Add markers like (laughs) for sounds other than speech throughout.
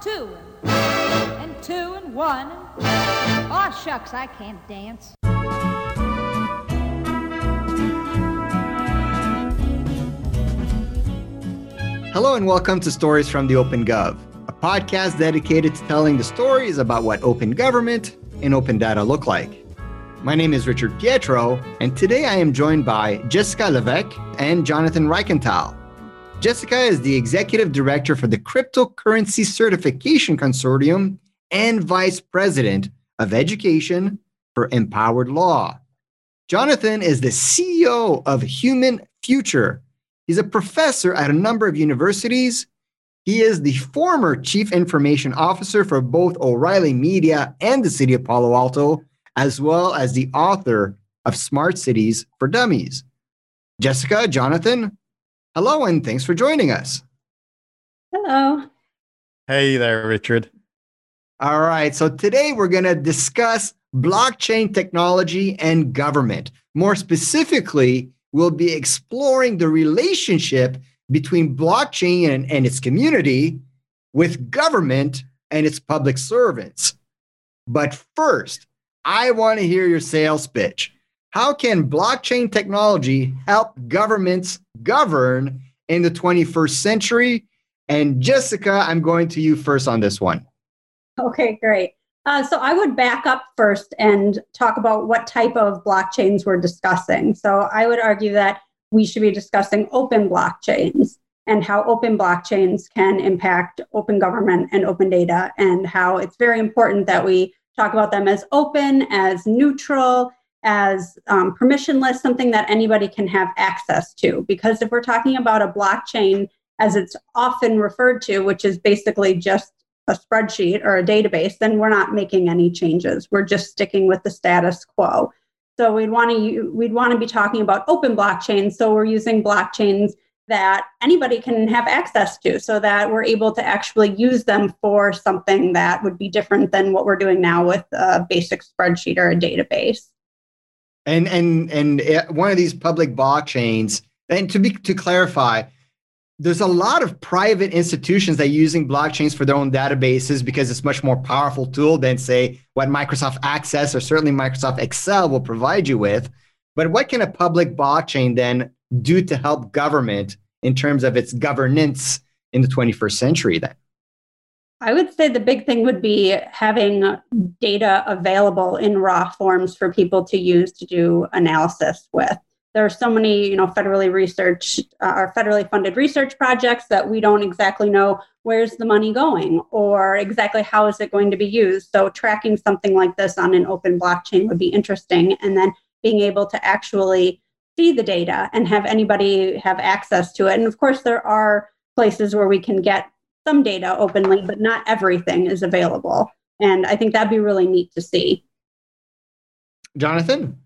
two, and, two and one. Oh, shucks, I can't dance. Hello and welcome to Stories from the Open Gov, a podcast dedicated to telling the stories about what open government and open data look like. My name is Richard Pietro, and today I am joined by Jessica Levesque and Jonathan Reichental. Jessica is the executive director for the Cryptocurrency Certification Consortium and vice president of education for Empowered Law. Jonathan is the CEO of Human Future. He's a professor at a number of universities. He is the former chief information officer for both O'Reilly Media and the city of Palo Alto, as well as the author of Smart Cities for Dummies. Jessica, Jonathan, Hello, and thanks for joining us. Hello. Hey there, Richard. All right. So today we're going to discuss blockchain technology and government. More specifically, we'll be exploring the relationship between blockchain and, and its community with government and its public servants. But first, I want to hear your sales pitch. How can blockchain technology help governments govern in the 21st century? And Jessica, I'm going to you first on this one. Okay, great. Uh, so I would back up first and talk about what type of blockchains we're discussing. So I would argue that we should be discussing open blockchains and how open blockchains can impact open government and open data, and how it's very important that we talk about them as open, as neutral, as um, permissionless, something that anybody can have access to. Because if we're talking about a blockchain, as it's often referred to, which is basically just a spreadsheet or a database, then we're not making any changes. We're just sticking with the status quo. So we'd want to we'd want to be talking about open blockchains. So we're using blockchains that anybody can have access to so that we're able to actually use them for something that would be different than what we're doing now with a basic spreadsheet or a database. And and and one of these public blockchains. And to be to clarify, there's a lot of private institutions that are using blockchains for their own databases because it's much more powerful tool than say what Microsoft Access or certainly Microsoft Excel will provide you with. But what can a public blockchain then do to help government in terms of its governance in the 21st century then? I would say the big thing would be having data available in raw forms for people to use to do analysis with. There are so many, you know, federally research uh, or federally funded research projects that we don't exactly know where's the money going or exactly how is it going to be used. So tracking something like this on an open blockchain would be interesting, and then being able to actually see the data and have anybody have access to it. And of course, there are places where we can get some data openly, but not everything is available. And I think that'd be really neat to see. Jonathan?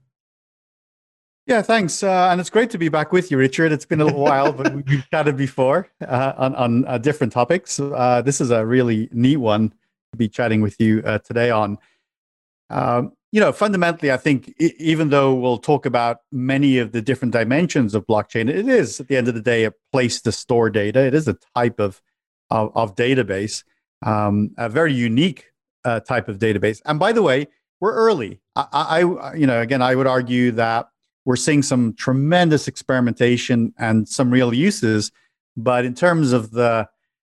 Yeah, thanks. Uh, and it's great to be back with you, Richard. It's been a little while, but we've chatted before uh, on, on uh, different topics. Uh, this is a really neat one to be chatting with you uh, today on. Um, you know, fundamentally, I think I- even though we'll talk about many of the different dimensions of blockchain, it is at the end of the day a place to store data. It is a type of of, of database, um, a very unique uh, type of database. And by the way, we're early. I, I, you know, again, I would argue that we're seeing some tremendous experimentation and some real uses, but in terms of the,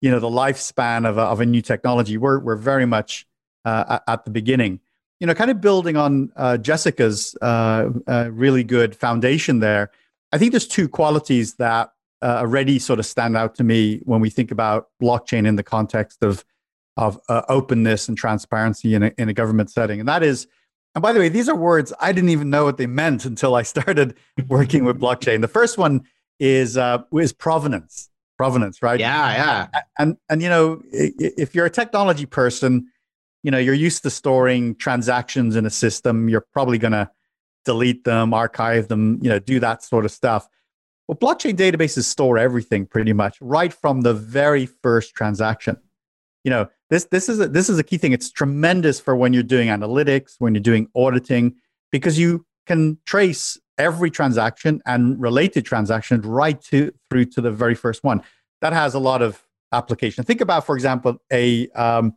you know, the lifespan of a, of a new technology, we're we're very much uh, at the beginning. You know, kind of building on uh, Jessica's uh, uh, really good foundation there. I think there's two qualities that uh, already sort of stand out to me when we think about blockchain in the context of of uh, openness and transparency in a, in a government setting. And that is, and by the way, these are words I didn't even know what they meant until I started (laughs) working with blockchain. The first one is uh, is provenance. Provenance, right? Yeah, yeah. And and you know, if you're a technology person, you know you're used to storing transactions in a system. You're probably going to delete them, archive them, you know, do that sort of stuff. Well, blockchain databases store everything pretty much right from the very first transaction. You know, this this is a, this is a key thing. It's tremendous for when you're doing analytics, when you're doing auditing, because you can trace every transaction and related transactions right to through to the very first one. That has a lot of application. Think about, for example, a um,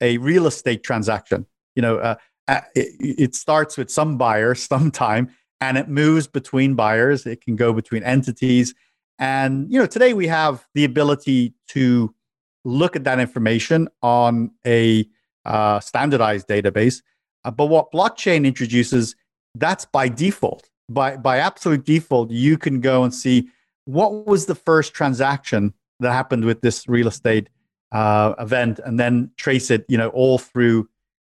a real estate transaction. You know, uh, uh it, it, starts with some buyer (laughs) sometime, and it moves between buyers. It can go between entities, and you know, today we have the ability to look at that information on a uh, standardized database. Uh, but what blockchain introduces, that's by default. By by absolute default, you can go and see what was the first transaction that happened with this real estate uh, event, and then trace it, you know, all through,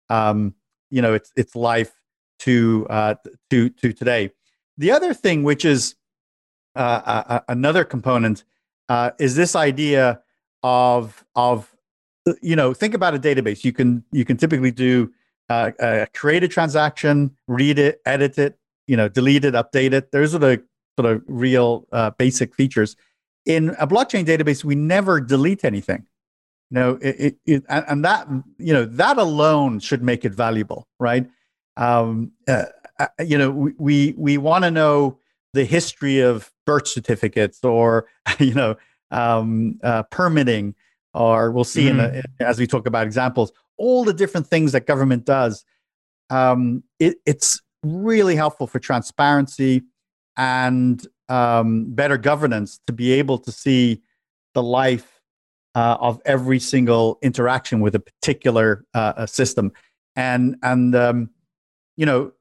um, you know, its its life to uh, to to today. The other thing, which is uh, another component, uh, is this idea of of you know think about a database. You can you can typically do uh, uh, create a transaction, read it, edit it, you know, delete it, update it. Those are the sort of real uh, basic features. In a blockchain database, we never delete anything. You know, it, it, it, and that you know that alone should make it valuable, right? Um, uh, uh you know, we we, want to know the history of birth certificates or (laughs) you know um, uh, permitting, or we'll see mm-hmm. in the, as we talk about examples, all the different things that government does. Um, it's really helpful for transparency and um, better governance to be able to see the life uh, of every single interaction with a particular uh, system, and and um, you know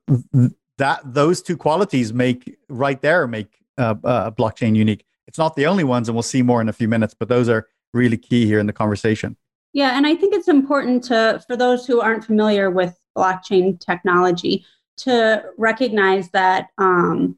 that those two qualities make right there make uh, uh, blockchain unique. It's not the only ones, and we'll see more in a few minutes, but those are really key here in the conversation. Yeah, and I think it's important to for those who aren't familiar with blockchain technology to recognize that um,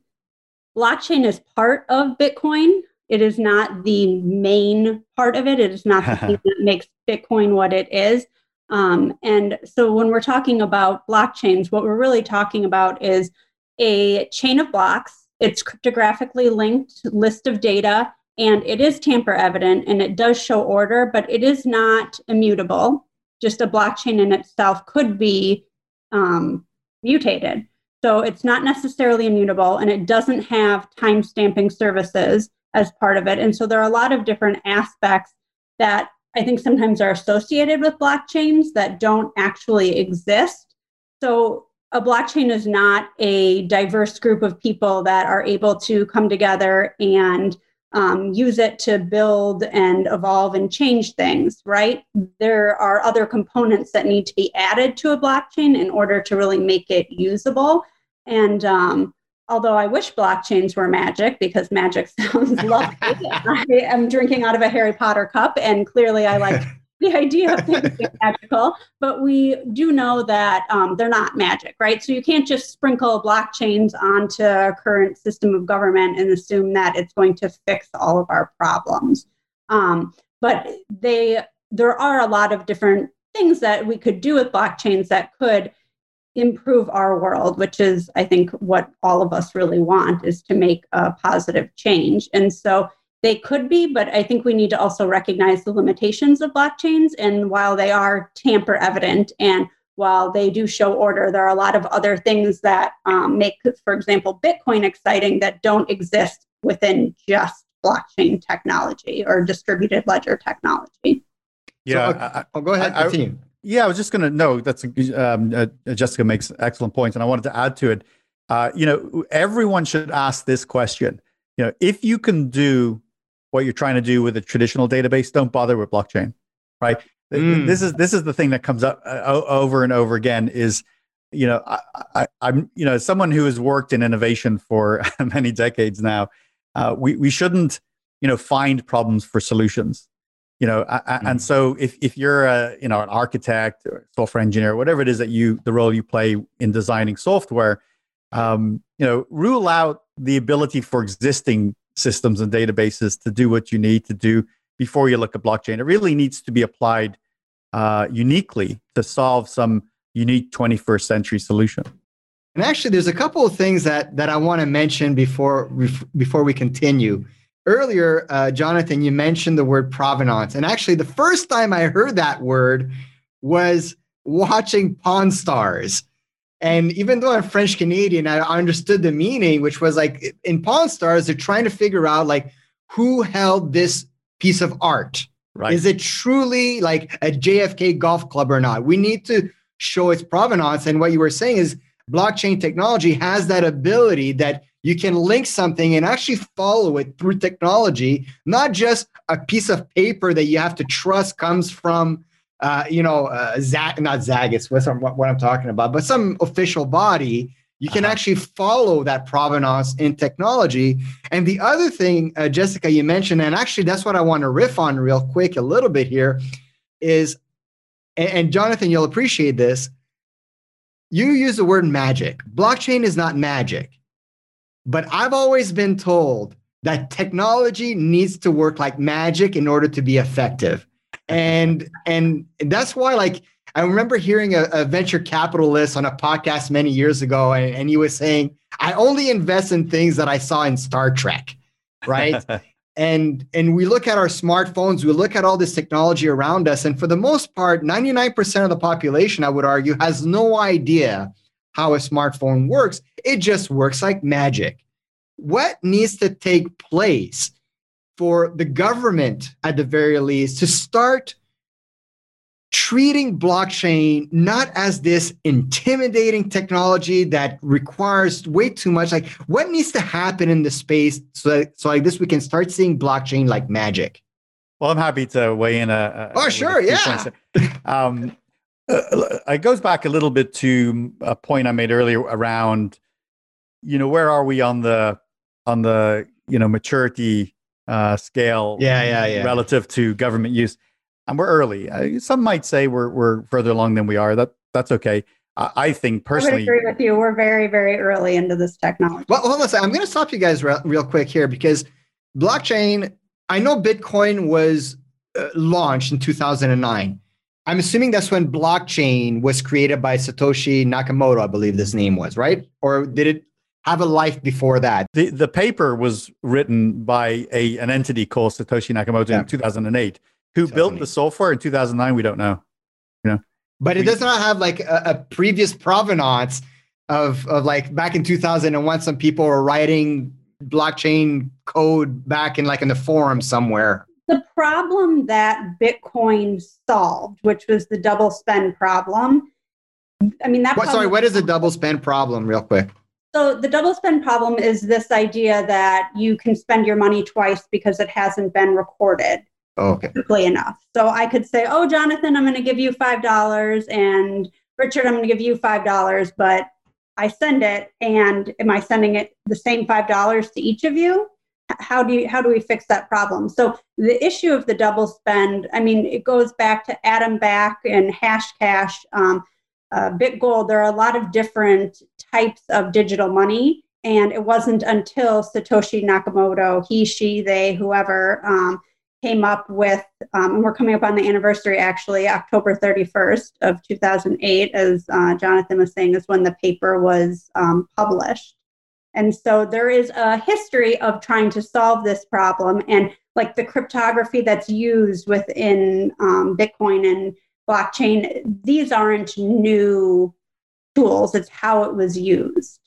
blockchain is part of Bitcoin. It is not the main part of it. It is not the (laughs) thing that makes Bitcoin what it is. Um, and so when we're talking about blockchains, what we're really talking about is a chain of blocks. It's cryptographically linked list of data, and it is tamper evident and it does show order, but it is not immutable. Just a blockchain in itself could be um, mutated. So it's not necessarily immutable and it doesn't have time stamping services as part of it. And so there are a lot of different aspects that I think sometimes are associated with blockchains that don't actually exist. So a blockchain is not a diverse group of people that are able to come together and um, use it to build and evolve and change things, right? There are other components that need to be added to a blockchain in order to really make it usable. And um, although I wish blockchains were magic because magic (laughs) sounds lovely, I am drinking out of a Harry Potter cup, and clearly I like (laughs) the idea of things being (laughs) magical. But we do know that um, they're not magic, right? So you can't just sprinkle blockchains onto a current system of government and assume that it's going to fix all of our problems. Um, but they there are a lot of different things that we could do with blockchains that could improve our world which is i think what all of us really want is to make a positive change. And so they could be but i think we need to also recognize the limitations of blockchains. And while they are tamper evident and while they do show order there are a lot of other things that um, make for example bitcoin exciting that don't exist within just blockchain technology or distributed ledger technology. Yeah so, uh, I, will go ahead I, continue yeah, I was just going to know that's um, uh, Jessica makes excellent points, and I wanted to add to it. Uh, you know, everyone should ask this question. You know, if you can do what you're trying to do with a traditional database, don't bother with blockchain, right? Mm. This is this is the thing that comes up uh, over and over again. Is you know, I, am you know someone who has worked in innovation for (laughs) many decades now. Uh, we we shouldn't you know find problems for solutions you know mm-hmm. and so if, if you're a you know an architect or software engineer whatever it is that you the role you play in designing software um, you know rule out the ability for existing systems and databases to do what you need to do before you look at blockchain. It really needs to be applied uh, uniquely to solve some unique 21st century solution. And actually there's a couple of things that that i want to mention before before we continue earlier, uh, Jonathan, you mentioned the word provenance. And actually, the first time I heard that word was watching Pawn Stars. And even though I'm French Canadian, I understood the meaning, which was like in Pawn Stars, they're trying to figure out like who held this piece of art, Right. Is it truly like a JFK golf club or not? We need to show its provenance. And what you were saying is blockchain technology has that ability that you can link something and actually follow it through technology, not just a piece of paper that you have to trust comes from, uh, you know, uh, Zag, not Zagus, what's what, what I'm talking about, but some official body. You can uh-huh. actually follow that provenance in technology. And the other thing, uh, Jessica, you mentioned, and actually that's what I want to riff on real quick a little bit here, is, and, and Jonathan, you'll appreciate this. You use the word magic. Blockchain is not magic but I've always been told that technology needs to work like magic in order to be effective. And and that's why like I remember hearing a, a venture capitalist on a podcast many years ago, and, and he was saying, I only invest in things that I saw in Star Trek, right? (laughs) and and we look at our smartphones, we look at all this technology around us, and for the most part, 99% of the population, I would argue, has no idea how a smartphone works. It just works like magic. What needs to take place for the government, at the very least, to start treating blockchain not as this intimidating technology that requires way too much like what needs to happen in the space so that, so like this we can start seeing blockchain like magic well i'm happy to weigh in a, a oh sure yeah um, uh, it goes back a little bit to a point I made earlier around, you know, where are we on the on the you know maturity uh, scale? Yeah, yeah, yeah. Relative to government use, and we're early. Uh, some might say we're we're further along than we are. That that's okay. I, I think personally, I agree with you. We're very very early into this technology. Well, hold on a second. I'm going to stop you guys re- real quick here because blockchain. I know Bitcoin was uh, launched in 2009 I'm assuming that's when blockchain was created by Satoshi Nakamoto, I believe this name was, right? Or did it have a life before that? The the paper was written by a an entity called Satoshi Nakamoto yeah. in 2008. Who 2008. built the software in 2009? We don't know. You know, but it does not have like a, a previous provenance of of like back in 2001. Some people were writing blockchain code back in like in the forum somewhere the problem that Bitcoin solved, which was the double spend problem. I mean, that. What, sorry, what is the double spend problem, real quick? So, the double spend problem is this idea that you can spend your money twice because it hasn't been recorded oh, okay. quickly enough. So, I could say, Oh, Jonathan, I'm going to give you $5, and Richard, I'm going to give you $5, but I send it, and am I sending it the same $5 to each of you? How do you how do we fix that problem? So the issue of the double spend i mean it goes back to Adam Back and Hashcash um, uh, bitgold. There are a lot of different types of digital money and it wasn't until satoshi nakamoto he she they whoever um, came up with um, and we're coming up on the anniversary actually october 31st of 2008 as uh, jonathan was saying is when the paper was um, published and so there is a history of trying to solve this problem. And like the cryptography that's used within um, Bitcoin and blockchain, these aren't new tools, it's how it was used.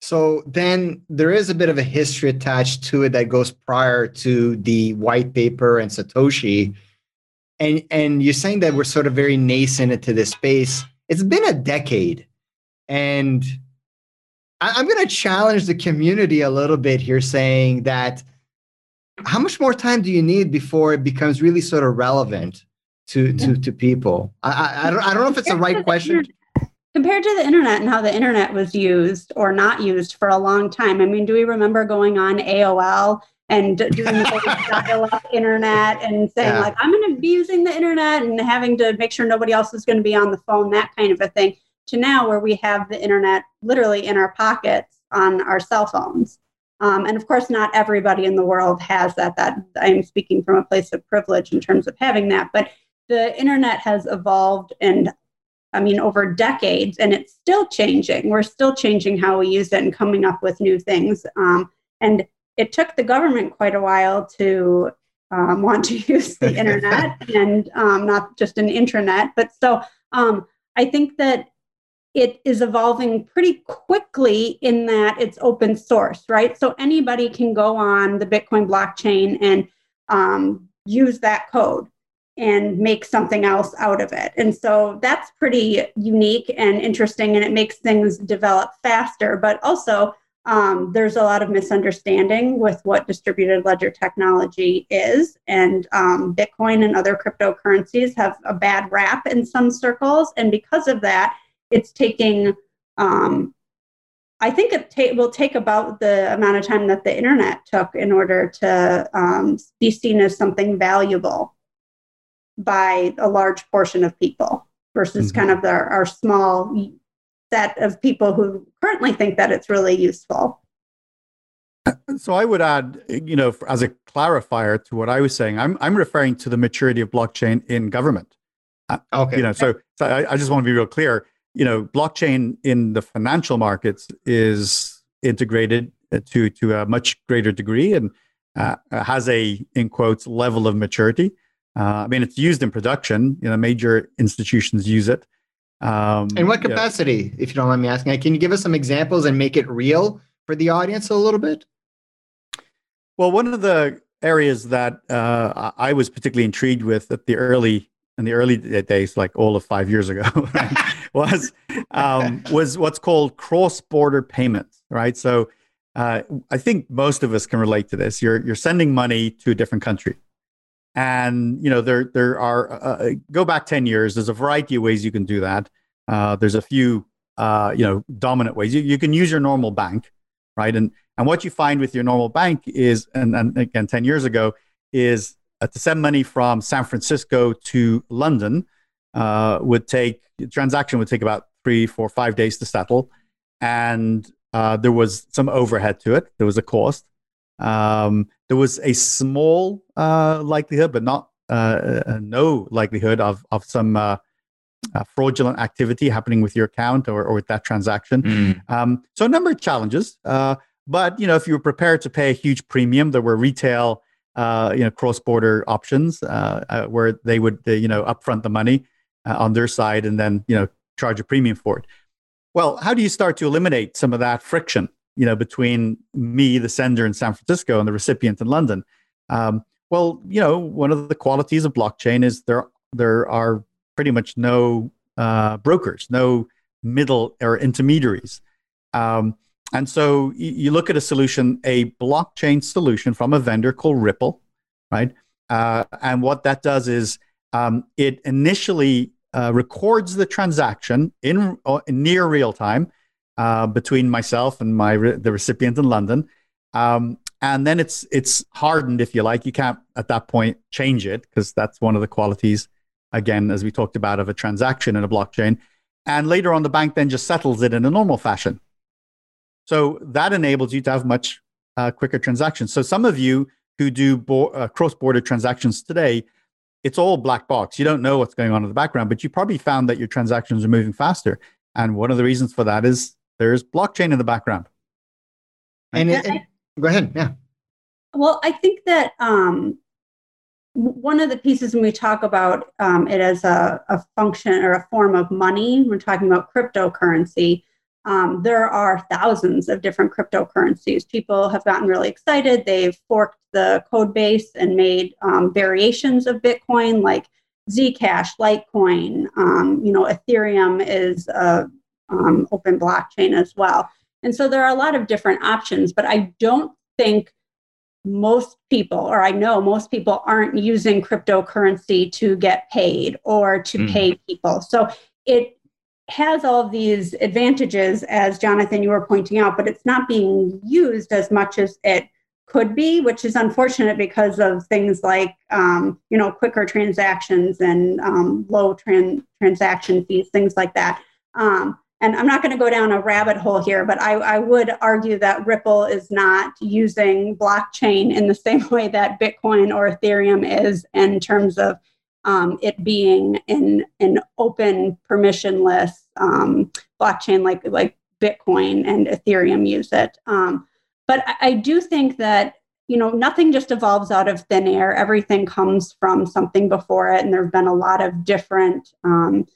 So then there is a bit of a history attached to it that goes prior to the white paper and Satoshi. And and you're saying that we're sort of very nascent into this space. It's been a decade. And I'm going to challenge the community a little bit here, saying that how much more time do you need before it becomes really sort of relevant to to to people? I I, I don't I don't know if it's the right question. Compared to the internet and how the internet was used or not used for a long time. I mean, do we remember going on AOL and doing the (laughs) dial-up internet and saying yeah. like, I'm going to be using the internet and having to make sure nobody else is going to be on the phone, that kind of a thing to now where we have the internet literally in our pockets on our cell phones. Um, and of course, not everybody in the world has that. That I'm speaking from a place of privilege in terms of having that. But the internet has evolved, and I mean, over decades, and it's still changing. We're still changing how we use it and coming up with new things. Um, and it took the government quite a while to um, want to (laughs) use the (laughs) internet and um, not just an intranet. But so um, I think that it is evolving pretty quickly in that it's open source, right? So anybody can go on the Bitcoin blockchain and um, use that code and make something else out of it. And so that's pretty unique and interesting, and it makes things develop faster. But also, um, there's a lot of misunderstanding with what distributed ledger technology is, and um, Bitcoin and other cryptocurrencies have a bad rap in some circles. And because of that, it's taking um, I think it ta- will take about the amount of time that the internet took in order to um, be seen as something valuable by a large portion of people versus mm-hmm. kind of the, our small set of people who currently think that it's really useful. So I would add, you know, as a clarifier to what I was saying, I'm I'm referring to the maturity of blockchain in government. Uh, okay. You know, so, so I, I just want to be real clear you know, blockchain in the financial markets is integrated to to a much greater degree and uh, has a in quotes level of maturity. Uh, I mean, it's used in production. You know, major institutions use it. Um, in what capacity, you know, if you don't mind me asking? Can you give us some examples and make it real for the audience a little bit? Well, one of the areas that uh, I was particularly intrigued with at the early in the early days, like all of five years ago, (laughs) was um, was what's called cross-border payments, right? So uh, I think most of us can relate to this. You're you're sending money to a different country, and you know there there are uh, uh, go back ten years. There's a variety of ways you can do that. Uh, there's a few uh, you know dominant ways. You, you can use your normal bank, right? And and what you find with your normal bank is, and, and again, ten years ago, is to send money from San Francisco to London uh, would take the transaction would take about three, four, five days to settle, and uh, there was some overhead to it. There was a cost. Um, there was a small uh, likelihood, but not uh, uh, no likelihood of of some fraudulent activity happening with your account or, or with that transaction. Mm. Um, so a number of challenges. but you know, if you were prepared to pay a huge premium, there were retail uh, you know, cross-border options uh, uh, where they would, you know, upfront the money uh, on their side and then, you know, charge a premium for it. Well, how do you start to eliminate some of that friction, you know, between me, the sender in San Francisco, and the recipient in London? Um, well, you know, one of the qualities of blockchain is there there are pretty much no uh, brokers, no middle or intermediaries. Um, and so you look at a solution, a blockchain solution from a vendor called Ripple, right? Uh, and what that does is um, it initially uh, records the transaction in, uh, near real time uh, between myself and my re- the recipient in London. Um, and then it's it's hardened, if you like. You can't at that point change it because that's one of the qualities, again, as we talked about, of a transaction in a blockchain. And later on, the bank then just settles it in a normal fashion. So that enables you to have much uh, quicker transactions. So some of you who do bo- uh, cross-border transactions today, it's all black box. You don't know what's going on in the background, but you probably found that your transactions are moving faster. And one of the reasons for that is there's blockchain in the background. And, it, and go ahead, yeah. Well, I think that um, one of the pieces when we talk about um, it as a, a function or a form of money, we're talking about cryptocurrency um, there are thousands of different cryptocurrencies. People have gotten really excited. They've forked the code base and made um, variations of Bitcoin like Zcash, Litecoin. Um, you know, Ethereum is a um, open blockchain as well. And so there are a lot of different options, but I don't think most people, or I know most people, aren't using cryptocurrency to get paid or to mm. pay people. So it has all of these advantages, as Jonathan, you were pointing out, but it's not being used as much as it could be, which is unfortunate because of things like, um, you know, quicker transactions and um, low tran- transaction fees, things like that. Um, and I'm not going to go down a rabbit hole here, but I, I, would argue that Ripple is not using blockchain in the (laughs) same way that Bitcoin or Ethereum is in terms of um, it being in an open, permissionless um, blockchain like like Bitcoin and Ethereum use it. Um, but I, I do think that you know nothing just evolves out of thin air. Everything comes from something before it, and there have been a lot of different um,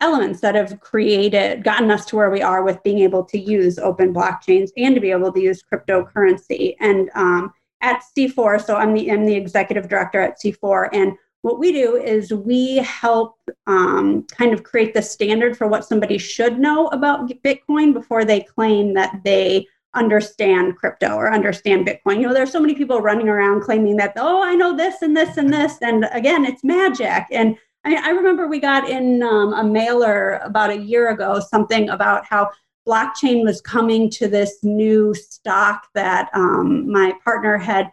elements that have created gotten us to where we are with being able to use open blockchains and to be able to use cryptocurrency and um, at C4, so I'm the I'm the executive director at C4, and what we do is we help um, kind of create the standard for what somebody should know about Bitcoin before they claim that they understand crypto or understand Bitcoin. You know, there's so many people running around claiming that, oh, I know this and this and this. And again, it's magic. And I, I remember we got in um, a mailer about a year ago something about how blockchain was coming to this new stock that um, my partner had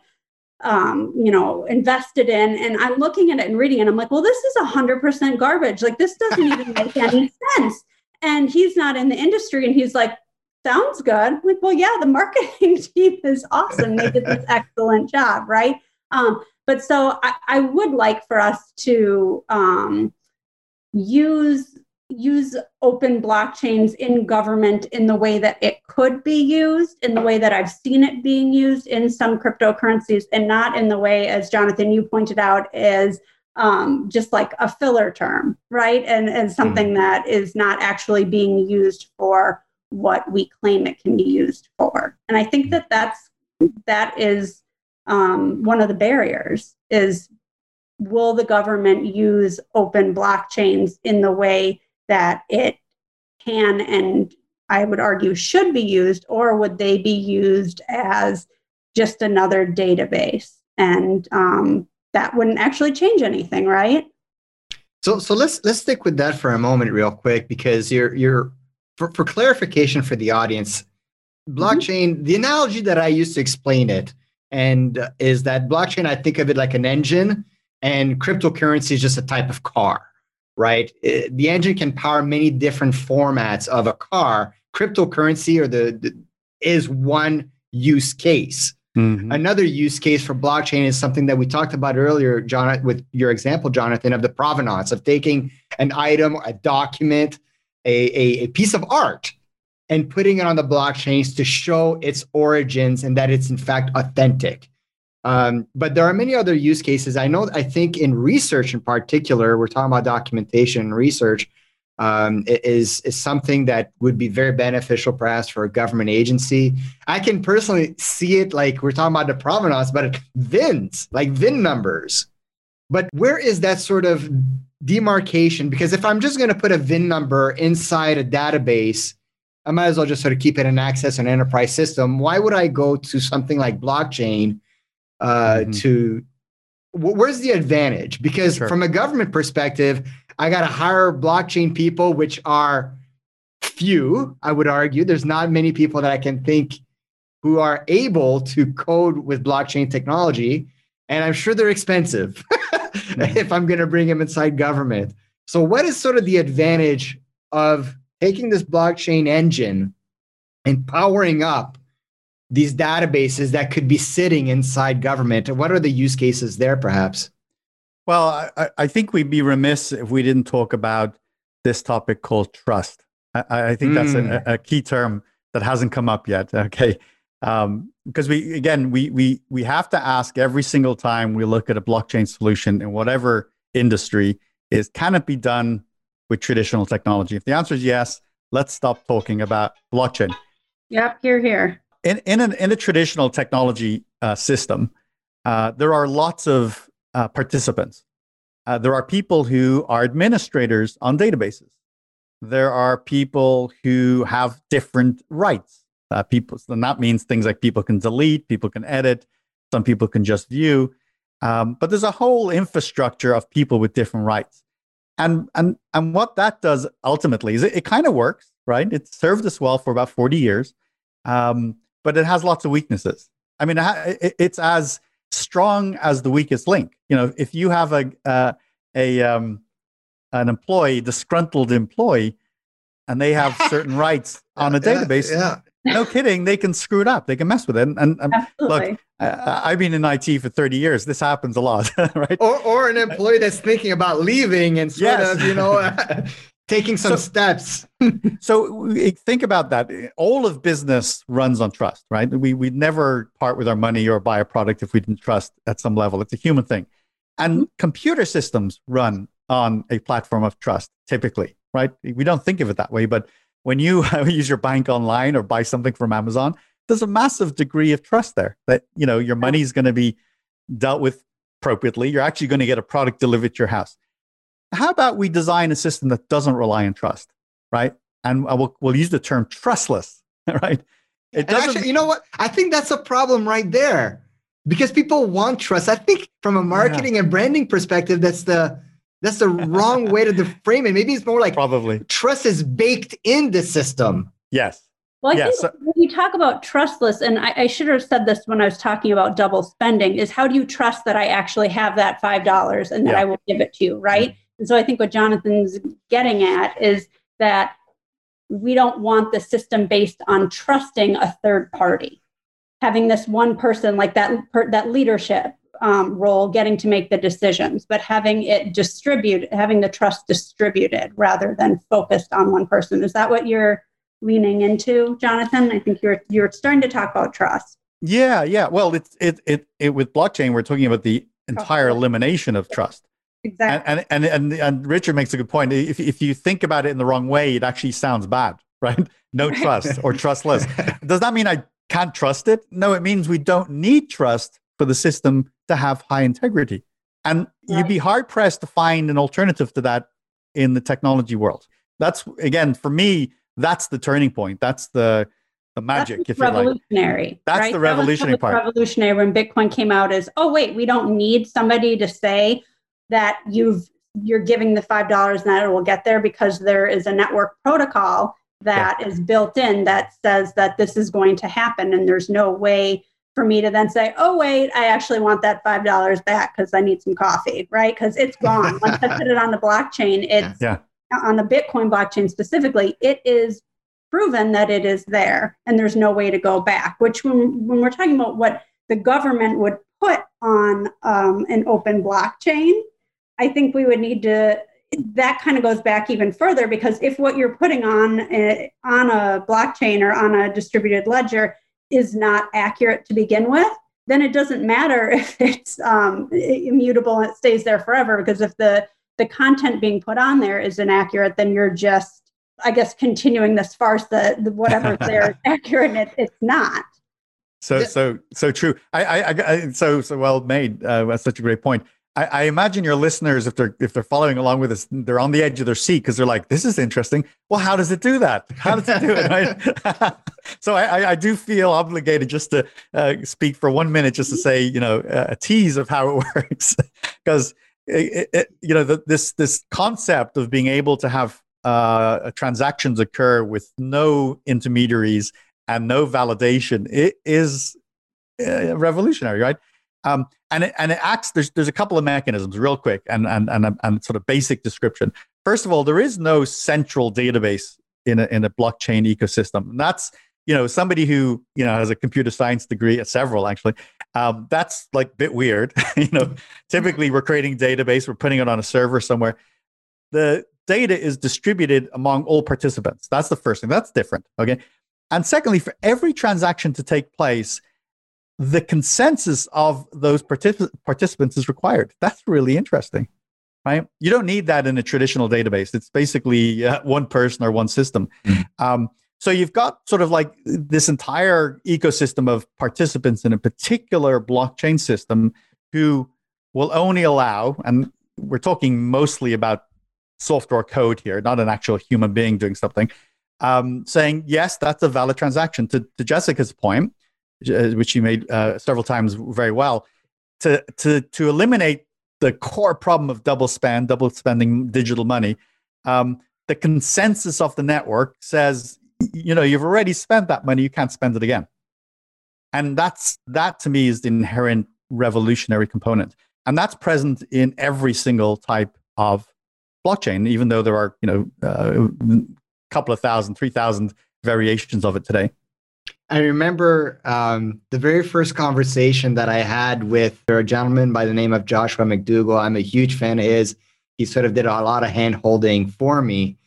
um, you know, invested in. And I'm looking at it and reading it. And I'm like, well, this is 100% garbage. Like, this doesn't (laughs) even make any sense. And he's not in the industry. And he's like, sounds good. I'm like, well, yeah, the marketing (laughs) team is awesome. They did this (laughs) excellent job, right? Um, but so I, I, would like for us to um, use use open blockchains in government in the way that it could be used, in the way that I've seen it being used in some cryptocurrencies, and not in the way, as Jonathan, you pointed out, is um, just like a filler term, right? And, and something mm-hmm. that is not actually being used for what we claim it can be used for. And I think that that's that is um, one of the barriers is will the government use open blockchains in the way that it can and I would argue should be used, or would they be used as just another database? And um, that wouldn't actually change anything, right? So, so let's let's stick with that for a moment, real quick, because you're you're for, for clarification for the audience. Blockchain, mm-hmm. the analogy that I use to explain it, and uh, is that blockchain. I think of it like an engine, and cryptocurrency is just a type of car right? It, the engine can power many different formats of a car. Cryptocurrency or the, the is one use case. Mm-hmm. Another use case for blockchain is something that we talked about earlier, Jonathan, with your example, Jonathan, of the provenance of taking an item, a document, a, a, a piece of art, and putting it on the blockchains to show its origins and that it's in fact authentic. Um, but there are many other use cases. I know, I think in research in particular, we're talking about documentation and research, um, is, is something that would be very beneficial perhaps for a government agency. I can personally see it like we're talking about the provenance, but VINs, like VIN numbers. But where is that sort of demarcation? Because if I'm just going to put a VIN number inside a database, I might as well just sort of keep it in access an enterprise system. Why would I go to something like blockchain? Uh, mm-hmm. to where's the advantage? Because sure. from a government perspective, I got to hire blockchain people, which are few, I would argue. There's not many people that I can think who are able to code with blockchain technology. And I'm sure they're expensive (laughs) mm-hmm. if I'm going to bring them inside government. So, what is sort of the advantage of taking this blockchain engine and powering up these databases that could be sitting inside government? What are the use cases there, perhaps? Well, I, I think we'd be remiss if we didn't talk about this topic called trust. I, I think mm. that's a, a, key term that hasn't come up yet. Okay. Um, because we again we we we have to ask every single time we look at a blockchain solution in whatever industry is can it be done with traditional technology if the answer is yes let's stop talking about blockchain yep here here in in, an, in a traditional technology uh, system, uh, there are lots of uh, participants. Uh, there are people who are administrators on databases. There are people who have different rights. Uh, people, and that means things like people can delete, people can edit, some people can just view. Um, but there's a whole infrastructure of people with different rights. And, and, and what that does ultimately is it, it kind of works, right? It served us well for about 40 years. Um, but it has lots of weaknesses. I mean, it's as strong as the weakest link. You know, if you have a uh, a um, an employee, disgruntled employee, and they have (laughs) certain rights on a database, yeah, yeah. no kidding, they can screw it up. They can mess with it. And, and, and look, I, have been in IT for 30 years. This happens a lot, (laughs) right? Or, or an employee that's thinking about leaving and sort yes. of, you know, (laughs) taking some so, steps. (laughs) so think about that. All of business runs on trust, right? We we never part with our money or buy a product if we didn't trust at some level. It's a human thing. And mm-hmm. computer systems run on a platform of trust typically, right? We don't think of it that way, but when you (laughs) use your bank online or buy something from Amazon, there's a massive degree of trust there that you know your money is going to be dealt with appropriately. You're actually going to get a product delivered to your house. How about we design a system that doesn't rely on trust, right? And we'll, we'll use the term trustless, (laughs) right? It doesn't. Actually, you know what? I think that's a problem right there because people want trust. I think from a marketing yeah. and branding perspective, that's the that's the (laughs) wrong way to frame it. Maybe it's more like probably trust is baked in the system. Yes. Well, I think when you talk about trustless, and I, I, should have said this when I was talking about double spending, is how do you trust that I actually have that five dollars and that yeah. I will give it to you, right? Mm-hmm. And so I think what Jonathan's getting at is that we don't want the system based on trusting a third party, having this one person like that that leadership um, role getting to make the decisions, but having it distributed, having the trust distributed rather than focused on one person. Is that what you're leaning into, Jonathan? I think you're you're starting to talk about trust. Yeah, yeah. Well, it's it it, it with blockchain, we're talking about the entire elimination of trust. Exactly. And, and and and Richard makes a good point. If if you think about it in the wrong way, it actually sounds bad, (laughs) right? No trust or trustless. Does that mean I can't trust it? No, it means we don't need trust for the system to have high integrity. And right. you'd be hard pressed to find an alternative to that in the technology world. That's again for me that's the turning point. That's the the magic. That's if revolutionary. Like. That's right? the revolutionary that part. Revolutionary when Bitcoin came out is oh wait we don't need somebody to say that you've you're giving the five dollars and that it will get there because there is a network protocol that yeah. is built in that says that this is going to happen and there's no way for me to then say, oh, wait, I actually want that $5 back because I need some coffee, right? Because it's gone. (laughs) Once I put it on the blockchain, it's yeah on the Bitcoin blockchain specifically, it is proven that it is there and there's no way to go back. Which, when, when we're talking about what the government would put on um, an open blockchain, I think we would need to. That kind of goes back even further because if what you're putting on a, on a blockchain or on a distributed ledger is not accurate to begin with, then it doesn't matter (laughs) if it's um, immutable and it stays there forever. Because if the the content being put on there is inaccurate, then you're just, I guess, continuing this farce that whatever's there is (laughs) accurate and it, it's not. So, so, so true. I, I, I so, so well made. Uh, that's such a great point. I, I, imagine your listeners, if they're if they're following along with us, they're on the edge of their seat because they're like, "This is interesting." Well, how does it do that? How does it do it? Right? (laughs) so I, I, do feel obligated just to uh, speak for one minute, just to say, you know, a tease of how it (laughs) works, because you know, the, this this concept of being able to have uh, transactions occur with no intermediaries and no validation it is uh, revolutionary, right? Um, and it, and it acts. There's there's a couple of mechanisms, real quick, and and and and sort of basic description. First of all, there is no central database in a in a blockchain ecosystem. And that's you know somebody who you know has a computer science degree, several actually, um, that's like a bit weird. (laughs) you know, typically we're creating database, we're putting it on a server somewhere. The data is distributed among all participants. That's the first thing. That's different. Okay. And secondly, for every transaction to take place, the consensus of those particip- participants is required. That's really interesting, right? You don't need that in a traditional database. It's basically uh, one person or one system. Mm-hmm. Um, so you've got sort of like this entire ecosystem of participants in a particular blockchain system who will only allow, and we're talking mostly about software code here, not an actual human being doing something, um, saying, yes, that's a valid transaction. To, to Jessica's point, which you made uh, several times very well, to, to, to eliminate the core problem of double spend, double spending digital money, um, the consensus of the network says you know you've already spent that money you can't spend it again. And that's that to me is the inherent revolutionary component. And that's present in every single type of blockchain even though there are you know a uh, couple of thousand three thousand variations of it today I remember um, the very first conversation that I had with a gentleman by the name of Joshua McDougall. I'm a huge fan of his. He sort of did a lot of hand holding for me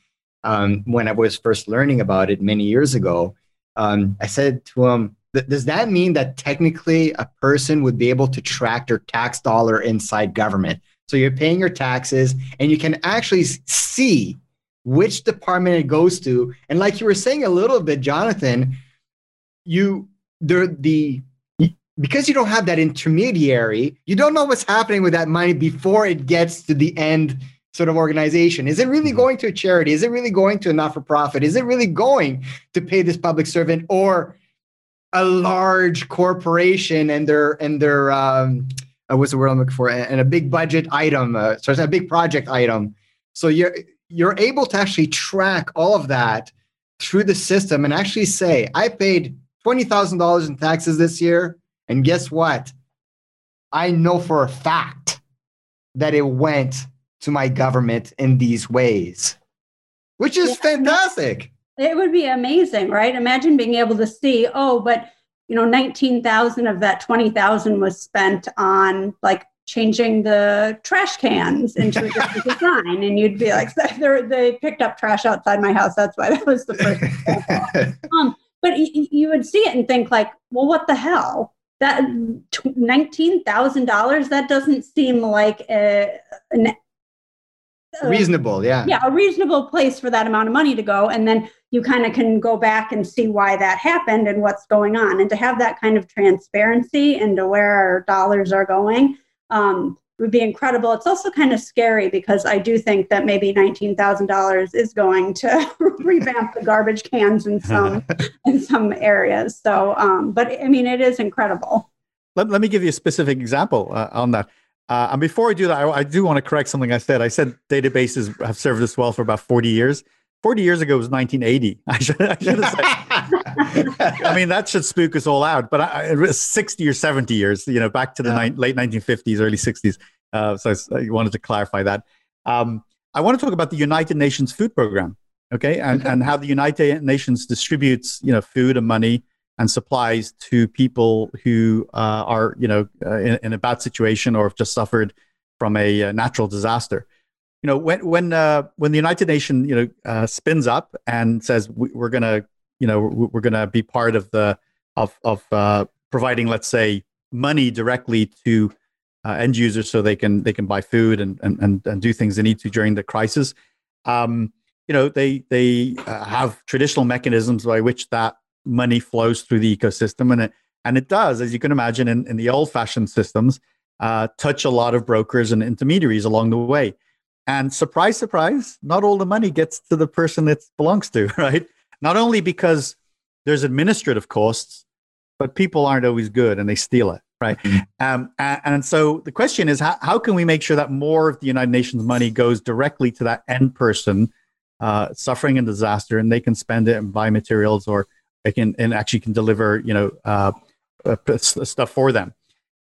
um, when I was first learning about it many years ago, um, I said to him, does that mean that technically a person would be able to track their tax dollar inside government? So you're paying your taxes and you can actually see which department it goes to. And like you were saying a little bit, Jonathan, you the the because you don't have that intermediary, you don't know what's happening with that money before it gets to the end sort of organization. Is it really mm-hmm. going to a charity? Is it really going to a not for profit? Is it really going to pay this public servant or a large corporation and their and their um, uh, what's the word I'm looking for and a big budget item? Uh, so it's a big project item. So you're you're able to actually track all of that through the system and actually say, I paid twenty thousand dollars in taxes this year, and guess what? I know for a fact that it went to my government in these ways, which is yeah, fantastic. It would be amazing, right? Imagine being able to see, oh, but you know, 19,000 of that 20,000 was spent on like changing the trash cans into a different (laughs) design. And you'd be like, (laughs) they picked up trash outside my house. That's why that was the first. (laughs) um, but y- you would see it and think like, well, what the hell? That $19,000, that doesn't seem like a, an reasonable yeah. yeah a reasonable place for that amount of money to go. And then you kind of can go back and see why that happened and what's going on. And to have that kind of transparency into where our dollars are going um, would be incredible it's also kind of scary because i do think that maybe $19000 is going to (laughs) revamp the garbage cans in some (laughs) in some areas so um, but i mean it is incredible let, let me give you a specific example uh, on that uh, and before I do that, I, I, do want to correct something I said. I said databases have served us well for about 40 years. 40 years ago was 1980. (laughs) I should, I should have said. I mean, that should spook us all out. But I, 60 or 70 years, you know, back to the yeah. ni- late 1950s, early 60s. Uh, so I, wanted to clarify that. Um, I want to talk about the United Nations Food Program, okay, and, and how the United Nations distributes, you know, food and money and supplies to people who uh, are, you know, uh, in, in, a bad situation or have just suffered from a, uh, natural disaster. You know, when when uh, when the United Nations, you know, uh, spins up and says we, are going to, you know, we're going to be part of the of of uh, providing, let's say, money directly to end users so they can they can buy food and and and, do things they need to during the crisis. Um, you know, they they have traditional mechanisms by which that money flows through the ecosystem and it and it does as you can imagine in, in the old fashioned systems uh, touch a lot of brokers and intermediaries along the way and surprise surprise not all the money gets to the person it belongs to (laughs) right not only because there's administrative costs but people aren't always good and they steal it right? Mm-hmm. um, and, and, so the question is how, how can we make sure that more of the united nations money goes directly to that end person uh, suffering a disaster and they can spend it and buy materials or it can and actually can deliver you know uh, uh, stuff for them?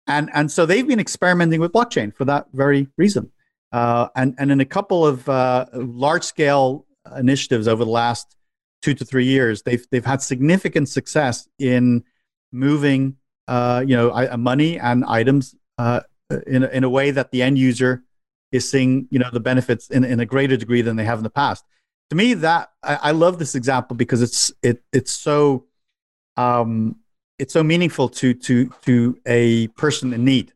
And and so they've been experimenting with blockchain for that very reason. Uh, and and in a couple of uh, large scale initiatives over the last two to three years they've they've had significant success in moving uh, you know money and items uh, in in a way that the end user is seeing you know the benefits in, in a greater degree than they have in the past. To me that I, I, love this example because it's it it's so um it's so meaningful to to to a person in need.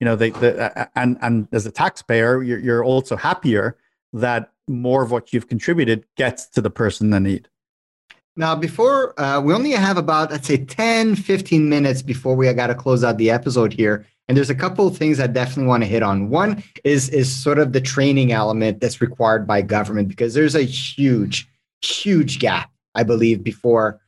You know they the, and and as a taxpayer you're, you're also happier that more of what you've contributed gets to the person in need now before uh, we only have about I'd say 10 15 minutes before we got to close out the episode here and there's a couple of things I definitely want to hit on. One is is sort of the training element that's required by government because there's a huge, huge gap, I believe, before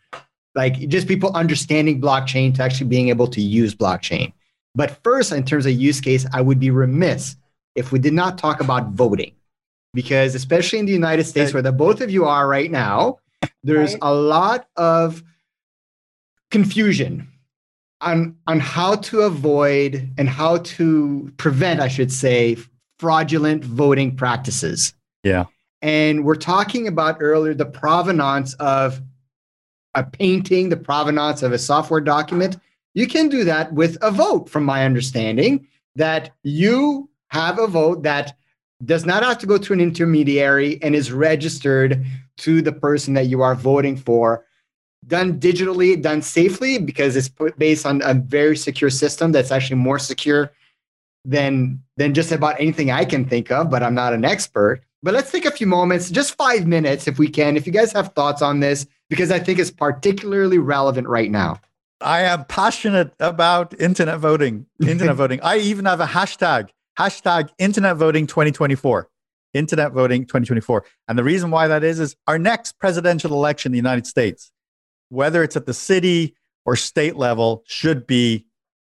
like just people understanding blockchain to actually being able to use blockchain. But first, in terms of use case, I would be remiss if we did not talk about voting. Because especially in the United States, where the both of you are right now, there's right. a lot of confusion on on how to avoid and how to prevent, I should say, fraudulent voting practices. Yeah. And we're talking about earlier the provenance of a painting, the provenance of a software document. You can do that with a vote, from my understanding, that you have a vote that does not have to go to an intermediary and is registered to the person that you are voting for done digitally, done safely, because it's based on a very secure system that's actually more secure than than just about anything I can think of. But I'm not an expert. But let's take a few moments, just five minutes if we can, if you guys have thoughts on this, because I think it's particularly relevant right now. I am passionate about internet voting. Internet (laughs) voting. I even have a hashtag, hashtag internet voting 2024. Internet voting 2024. And the reason why that is, is our next presidential election in the United States, whether it's at the city or state level, should be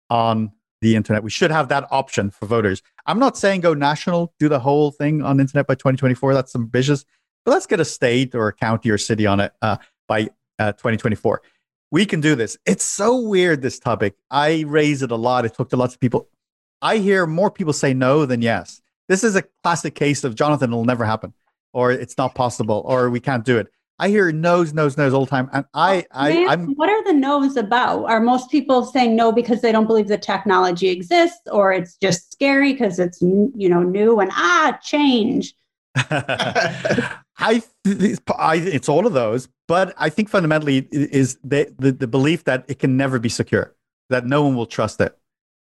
on the internet. We should have that option for voters. I'm not saying go national, do the whole thing on internet by 2024. That's ambitious, but let's get a state or a county or city on it uh, by uh, 2024. We can do this. It's so weird, this topic. I raise it a lot. I talk to lots of people. I hear more people say no than yes. This is a classic case of Jonathan, it'll never happen, or it's not possible, or we can't do it. I hear no's, no's, no's all the time, and I, I, I'm. What are the no's about? Are most people saying no because they don't believe the technology exists, or it's just scary because it's you know new and ah change? (laughs) I, I, it's all of those, but I think fundamentally is the, the, the belief that it can never be secure, that no one will trust it,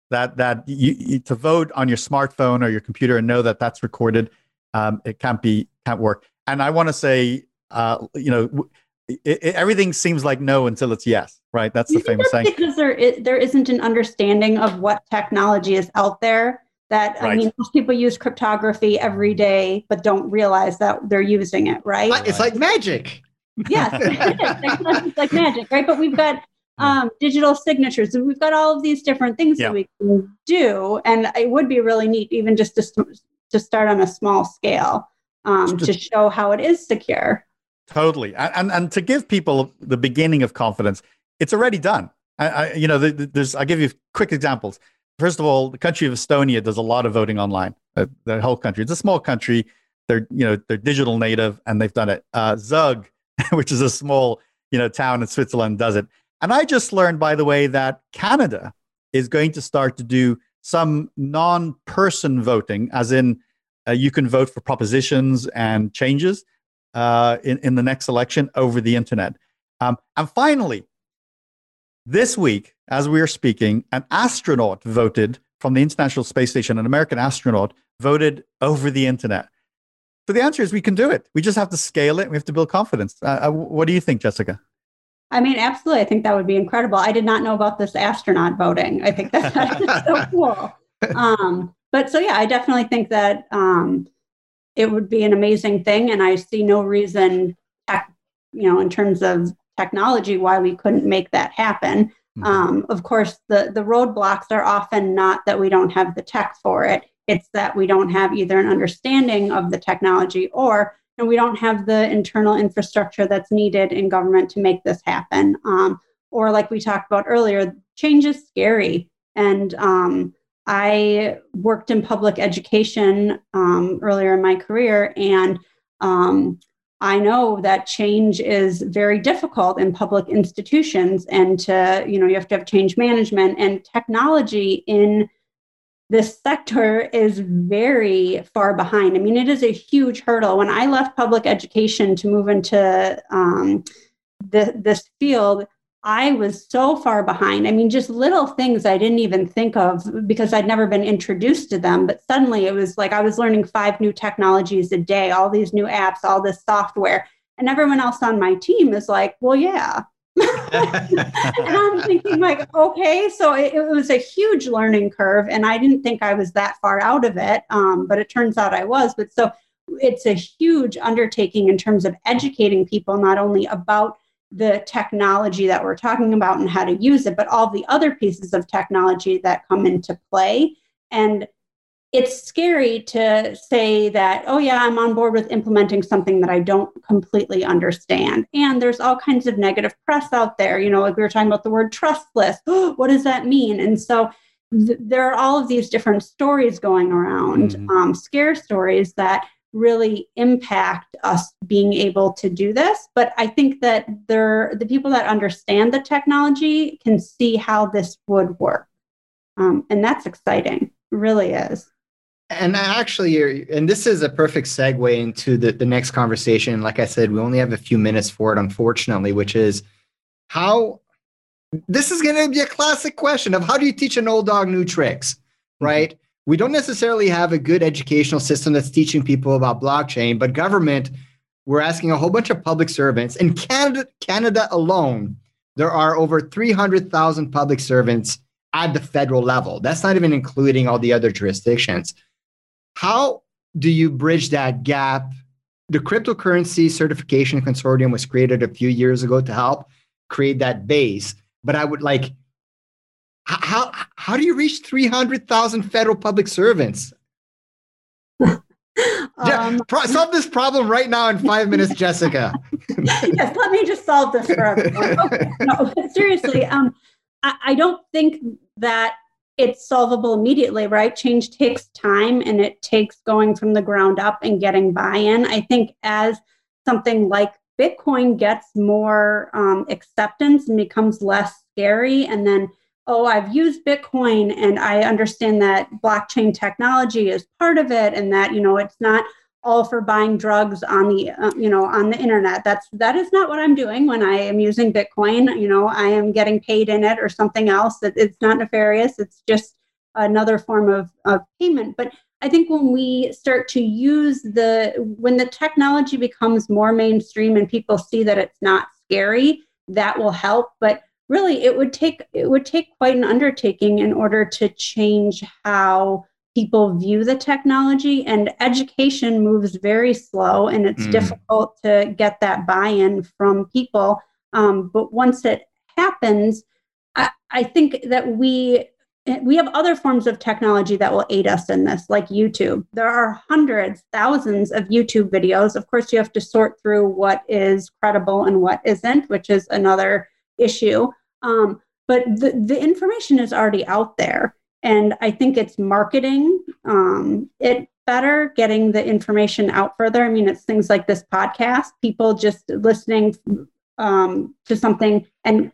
that that you, you to vote on your smartphone or your computer and know that that's recorded, um, it can't be can't work. And I want to say uh, you know, it, it, everything seems like no until it's yes, right? That's the famous saying. Because there is, there isn't an understanding of what technology is out there. That right. I mean, most people use cryptography every day, but don't realize that they're using it, right? It's like magic. Yes, it's like magic, right? But we've got um, digital signatures. And we've got all of these different things yeah. that we can do, and it would be really neat, even just to to start on a small scale, um, to show how it is secure. Totally, and and to give people the beginning of confidence, it's already done. I, I you know, there's. I'll give you quick examples. First of all, the country of Estonia does a lot of voting online. Uh, the whole country. It's a small country. They're you know they're digital native, and they've done it. Uh, Zug, (laughs) which is a small you know town in Switzerland, does it. And I just learned, by the way, that Canada is going to start to do some non-person voting, as in uh, you can vote for propositions and changes uh, in, in the next election over the internet. Um, and finally, this week, as we are speaking, an astronaut voted from the International Space Station, an American astronaut voted over the internet. So the answer is we can do it. We just have to scale it. We have to build confidence. Uh, uh what do you think, Jessica? I mean, absolutely. I think that would be incredible. I did not know about this astronaut voting. I think that's (laughs) so cool. Um, but so, yeah, I definitely think that um, it would be an amazing thing. And I see no reason, tech, you know, in terms of technology, why we couldn't make that happen. Mm-hmm. Um, of course, the, the roadblocks are often not that we don't have the tech for it. It's that we don't have either an understanding of the technology or and we don't have the internal infrastructure that's needed in government to make this happen. Um, or like we talked about earlier, change is scary. And um, I worked in public education um, earlier in my career, and um, I know that change is very difficult in public institutions, and to you know you have to have change management and technology in this sector is very far behind. I mean, it is a huge hurdle. When I left public education to move into um, the, this field, I was so far behind. I mean, just little things I didn't even think of because I'd never been introduced to them. But suddenly it was like I was learning five new technologies a day, all these new apps, all this software. And everyone else on my team is like, well, yeah. And I'm thinking, like, okay, so it, it, was a huge learning curve. And I didn't think I was that far out of it. Um, but it turns out I was. But so it's a huge undertaking in terms of educating people, not only about the technology that we're talking about and how to use it, but all the other pieces of technology that come into play. And it's scary to say that, oh, yeah, I'm on board with implementing something that I don't completely understand. And there's all kinds of negative press out there. You know, like we were talking about the word trustless. (gasps) what does that mean? And so th- there are all of these different stories going around, mm-hmm. um, scare stories that really impact us being able to do this. But I think that there, the people that understand the technology can see how this would work. Um, and that's exciting, really is. And actually, and this is a perfect segue into the, the next conversation. Like I said, we only have a few minutes for it, unfortunately, which is how this is going to be a classic question of how do you teach an old dog new tricks, mm-hmm. right? We don't necessarily have a good educational system that's teaching people about blockchain, but government, we're asking a whole bunch of public servants in Canada, Canada alone. there are over 300,000 public servants at the federal level. That's not even including all the other jurisdictions. How do you bridge that gap? The cryptocurrency certification consortium was created a few years ago to help create that base. But I would like, how, how do you reach 300,000 federal public servants? (laughs) Um, solve this problem right now in five minutes, (laughs) Jessica. yes, let me just solve this for everyone. (laughs) Okay. No, seriously, um, I, I don't think that it's solvable immediately, right? Change takes time and it takes going from the ground up and getting buy in. I think as something like Bitcoin gets more um, acceptance and becomes less scary, and then oh, I've used Bitcoin and I understand that blockchain technology is part of it and that, you know, it's not all for buying drugs on the uh, you know on the internet. That's that is not what i'm doing when i am using bitcoin. You know i am getting paid in it or something else. It's not nefarious. It's just another form of, of payment. But i think when we start to use the when the technology becomes more mainstream and people see that it's not scary that will help. But really it would take it would take quite an undertaking in order to change how people view the technology and education moves very slow and it's mm. difficult to get that buy-in from people um, but once it happens I, I think that we we have other forms of technology that will aid us in this like youtube there are hundreds thousands of youtube videos of course you have to sort through what is credible and what isn't which is another issue um, but the, the information is already out there. And I think it's marketing um, it better, getting the information out further. I mean, it's things like this podcast, people just listening um, to something and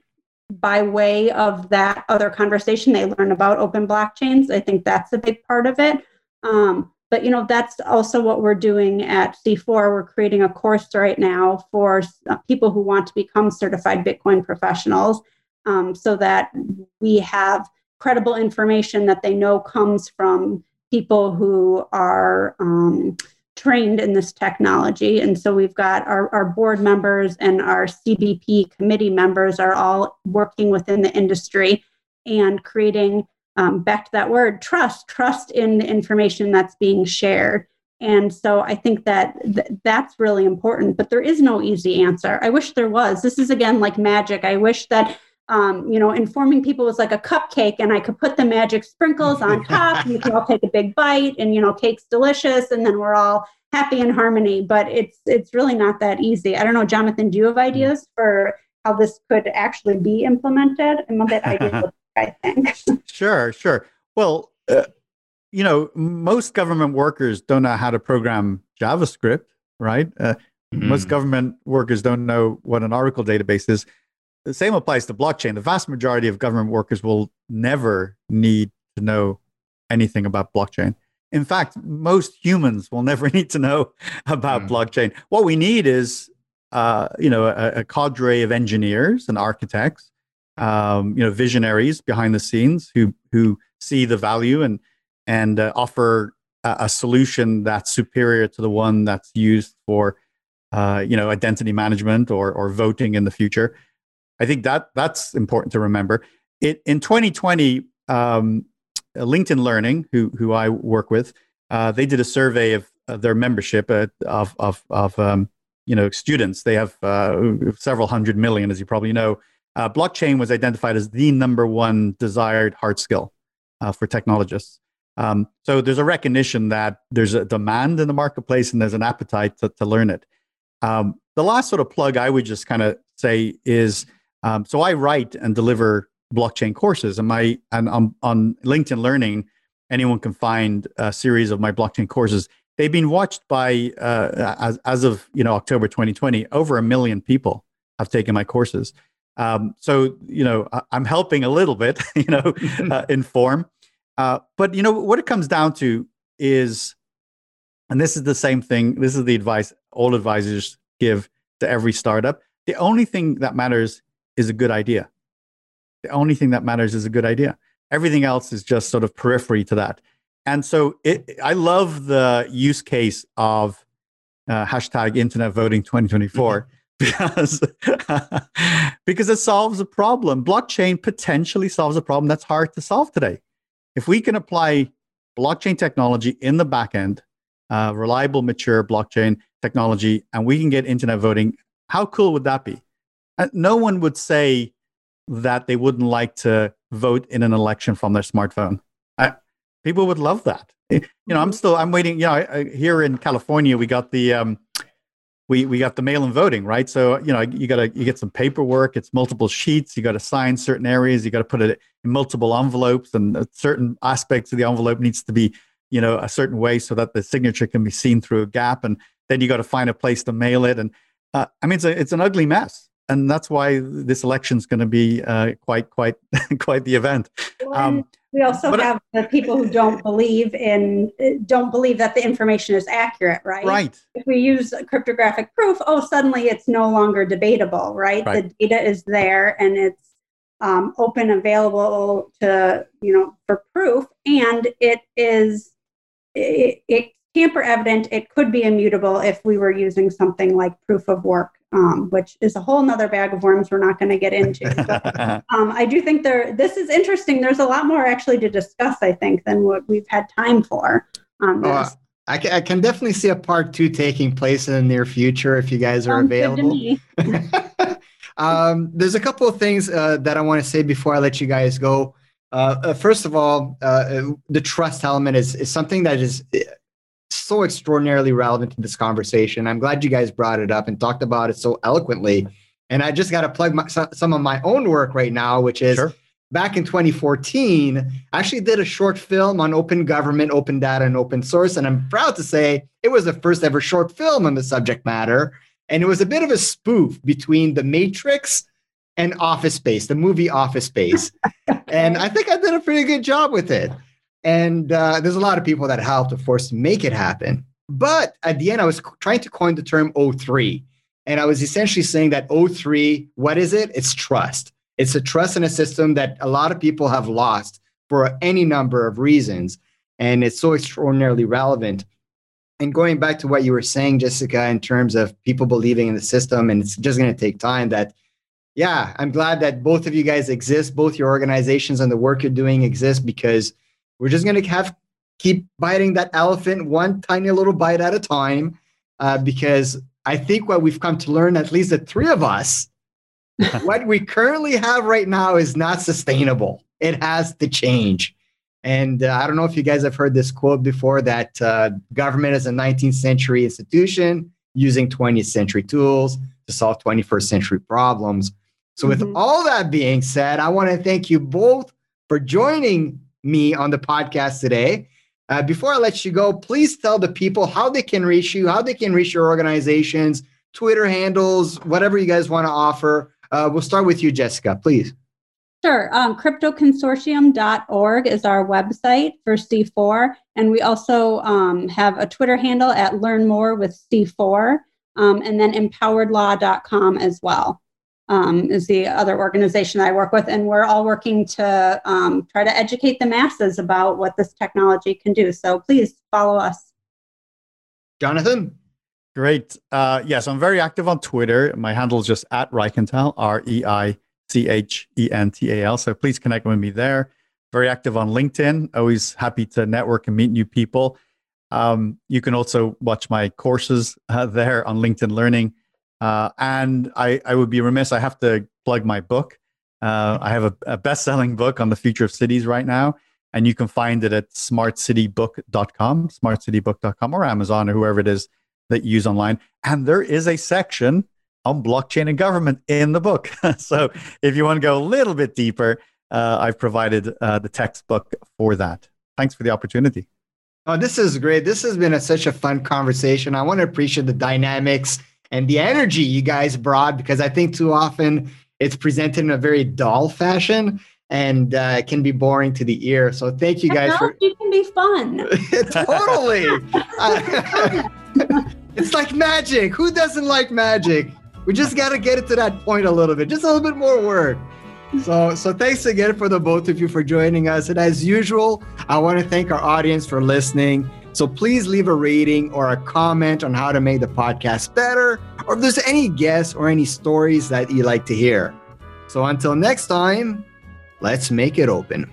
by way of that other conversation, they learn about open blockchains. I think that's a big part of it. Um, but you know that's also what we're doing at c4 we're creating a course right now for people who want to become certified bitcoin professionals um, so that we have credible information that they know comes from people who are um, trained in this technology. And so we've got our, our board members and our CBP committee members are all working within the industry and creating, um, back to that word, trust, trust in the information that's being shared. And so I think that th- that's really important, but there is no easy answer. I wish there was. This is again like magic. I wish that um, you know, informing people was like a cupcake and I could put the magic sprinkles on (laughs) top and you can all take a big bite and, you know, cake's delicious and then we're all happy in harmony. But it's, it's really not that easy. I don't know, Jonathan, do you have ideas for how this could actually be implemented? I'm a bit (laughs) idealistic, I think. (laughs) sure, sure. Well, uh, you know, most government workers don't know how to program JavaScript, right? Uh, mm-hmm. Most government workers don't know what an Oracle database is the same applies to blockchain. The vast majority of government workers will never need to know anything about blockchain. In fact, most humans will never (laughs) need to know about mm. blockchain. What we need is, uh, you know, a, a, cadre of engineers and architects, um, you know, visionaries behind the scenes who who see the value and and uh, offer a, a, solution that's superior to the one that's used for, uh, you know, identity management or or voting in the future. I think that that's important to remember. It in 2020, um, LinkedIn Learning, who who I work with, uh, they did a survey of, of their membership uh, of of of um, you know students. They have uh, several hundred million, as you probably know. Uh, blockchain was identified as the number one desired hard skill uh, for technologists. Um, so there's a recognition that there's a demand in the marketplace and there's an appetite to, to learn it. Um, the last sort of plug I would just kind of say is um, so I write and deliver blockchain courses, and my and on, on LinkedIn Learning, anyone can find a series of my blockchain courses. They've been watched by uh, as as of you know October 2020, over a million people have taken my courses. Um, so you know I, am helping a little bit, (laughs) you know, (laughs) uh, inform. Uh, but you know what it comes down to is, and this is the same thing. This is the advice all advisors give to every startup. The only thing that matters is a good idea. The only thing that matters is a good idea. Everything else is just sort of periphery to that. And so it, I love the use case of uh, hashtag internet voting 2024. (laughs) because because it solves a problem. Blockchain potentially solves a problem that's hard to solve today. If we can apply blockchain technology in the back end, uh, reliable, mature blockchain technology, and we can get internet voting, how cool would that be? Uh, no one would say that they wouldn't like to vote in an election from their smartphone. I, people would love that. You know, I'm still I'm waiting. You know, I, I, here in California, we got the um, we we got the mail-in voting, right? So you know, you got to you get some paperwork. It's multiple sheets. You got to sign certain areas. You got to put it in multiple envelopes, and certain aspects of the envelope needs to be you know a certain way so that the signature can be seen through a gap. And then you got to find a place to mail it. And uh, I mean, it's a, it's an ugly mess and that's why this election is going to be uh, quite quite (laughs) quite the event. Um, we also have the people who don't believe in don't believe that the information is accurate, right? Right. If we use cryptographic proof, oh, suddenly it's no longer debatable, right? right. The data is there and it's um, open, available to you know for proof, and it is it, it tamper evident. It could be immutable if we were using something like proof of work um, which is a whole nother bag of worms we're not going to get into. (laughs) But, um, I do think there, this is interesting. There's a lot more actually to discuss, I think, than what we've had time for. Um, oh, I, can, I can definitely see a part two taking place in the near future if you guys are available. (laughs) um, there's a couple of things uh, that I want to say before I let you guys go. Uh, uh, first of all, uh, the trust element is, is something that is so extraordinarily relevant to this conversation. I'm glad you guys brought it up and talked about it so eloquently. And I just got to plug my, some of my own work right now, which is sure. back in 2014, I actually did a short film on open government, open data, and open source. And I'm proud to say it was the first ever short film on the subject matter. And it was a bit of a spoof between The Matrix and Office Space, the movie Office Space. (laughs) and I think I did a pretty good job with it. And uh, there's a lot of people that helped, of course, make it happen. But at the end, I was trying to coin the term O3. And I was essentially saying that O3, what is it? It's trust. It's a trust in a system that a lot of people have lost for any number of reasons. And it's so extraordinarily relevant. And going back to what you were saying, Jessica, in terms of people believing in the system, and it's just going to take time, that, yeah, I'm glad that both of you guys exist, both your organizations and the work you're doing exist because we're just going to have keep biting that elephant one tiny little bite at a time, uh, because I think what we've come to learn, at least the three of us, (laughs) what we currently have right now is not sustainable. It has to change. And uh, I don't know if you guys have heard this quote before that uh, government is a 19th century institution using 20th century tools to solve 21st century problems. So, with mm-hmm. all that being said, I want to thank you both for joining me on the podcast today. Uh, before I let you go, please tell the people how they can reach you, how they can reach your organizations, Twitter handles, whatever you guys want to offer. Uh, we'll start with you, Jessica, please. Sure. Um, cryptoconsortium.org is our website for C4. And we also um, have a Twitter handle at Learn More with C4, um, and then empoweredlaw.com as well um, is the other organization I work with. And we're all working to um, try to educate the masses about what this technology can do. So please follow us. Jonathan? Great. Uh, yes, I'm very active on Twitter. My handle is just at Reichental, R E I C H E N T A L. So please connect with me there. Very active on LinkedIn. Always happy to network and meet new people. Um, you can also watch my courses uh, there on LinkedIn Learning. Uh, and I, I would be remiss, I have to plug my book. Uh, I have a, a best selling book on the future of cities right now. And you can find it at smartcitybook.com, smartcitybook.com, or Amazon, or whoever it is that you use online. And there is a section on blockchain and government in the book. (laughs) so if you want to go a little bit deeper, uh, I've provided uh, the textbook for that. Thanks for the opportunity. Oh, this is great. This has been a, such a fun conversation. I want to appreciate the dynamics and the energy you guys brought because I think too often it's presented in a very dull fashion and uh, can be boring to the ear. So thank you guys for. It can be fun. (laughs) totally. uh, (laughs) it's like magic. Who doesn't like magic? We just got to get it to that point a little bit, just a little bit more work. So, so thanks again for the both of you for joining us. And as usual, I want to thank our audience for listening. So please leave a rating or a comment on how to make the podcast better or if there's any guests or any stories that you'd like to hear. So until next time, let's make it open.